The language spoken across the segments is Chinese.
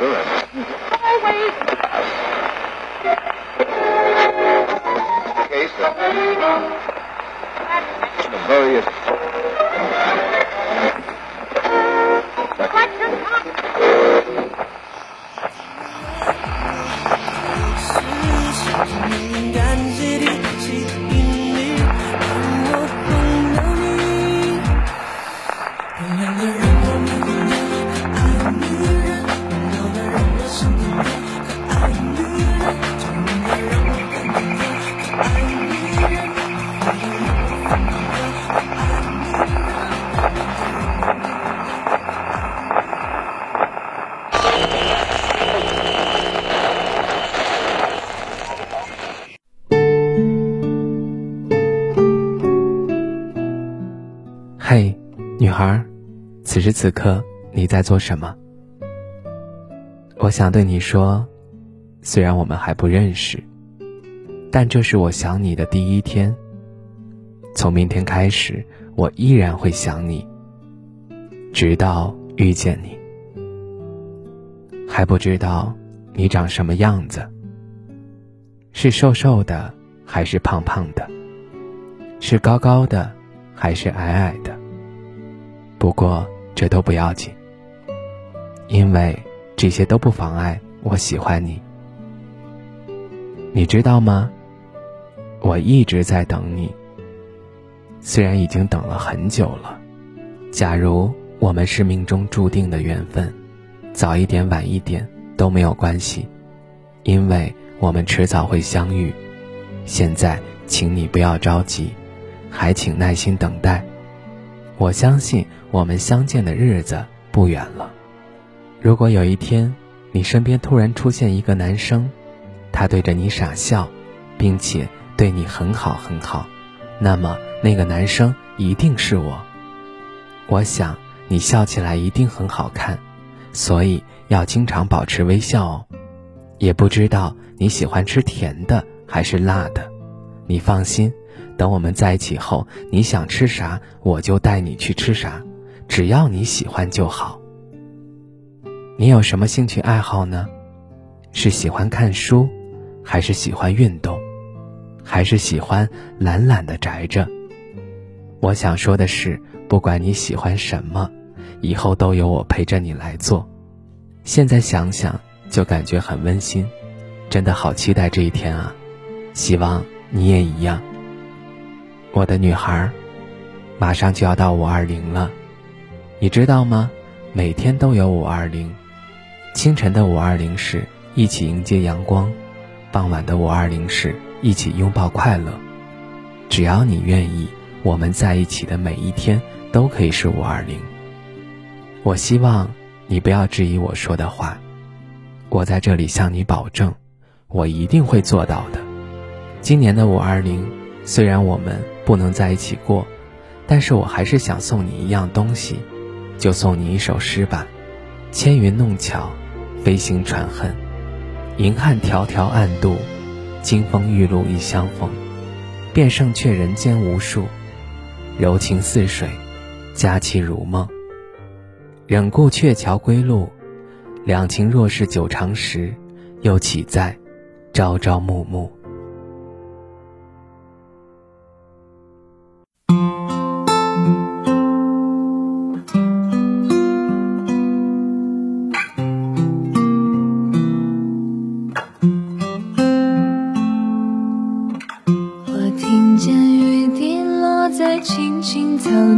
another and... Always. Case uh, the various... 此时此刻你在做什么？”我想对你说，虽然我们还不认识，但这是我想你的第一天。从明天开始，我依然会想你，直到遇见你。还不知道你长什么样子，是瘦瘦的还是胖胖的？是高高的还是矮矮的？不过这都不要紧，因为这些都不妨碍我喜欢你。你知道吗？我一直在等你。虽然已经等了很久了，假如我们是命中注定的缘分，早一点晚一点都没有关系，因为我们迟早会相遇。现在，请你不要着急，还请耐心等待。我相信我们相见的日子不远了。如果有一天，你身边突然出现一个男生，他对着你傻笑，并且对你很好很好，那么。那个男生一定是我。我想你笑起来一定很好看，所以要经常保持微笑哦。也不知道你喜欢吃甜的还是辣的，你放心，等我们在一起后，你想吃啥我就带你去吃啥，只要你喜欢就好。你有什么兴趣爱好呢？是喜欢看书，还是喜欢运动，还是喜欢懒懒的宅着？我想说的是，不管你喜欢什么，以后都有我陪着你来做。现在想想就感觉很温馨，真的好期待这一天啊！希望你也一样。我的女孩，马上就要到五二零了，你知道吗？每天都有五二零，清晨的五二零是一起迎接阳光，傍晚的五二零是一起拥抱快乐。只要你愿意。我们在一起的每一天都可以是五二零。我希望你不要质疑我说的话，我在这里向你保证，我一定会做到的。今年的五二零，虽然我们不能在一起过，但是我还是想送你一样东西，就送你一首诗吧：千云弄巧，飞行传恨，银汉迢迢暗度，金风玉露一相逢，便胜却人间无数。柔情似水，佳期如梦。忍顾鹊桥归路，两情若是久长时，又岂在朝朝暮暮。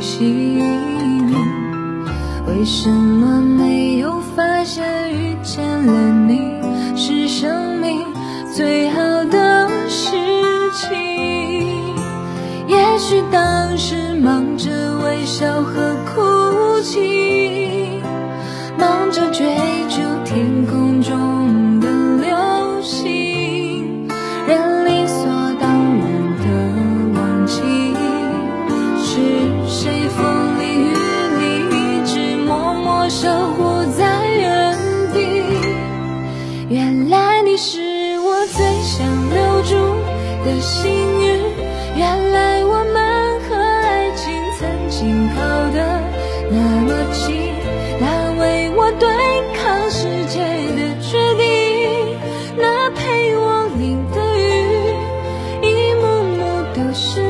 心。为什么没有发现遇见了的幸运，原来我们和爱情曾经靠得那么近，那为我对抗世界的决定，那陪我淋的雨，一幕幕都是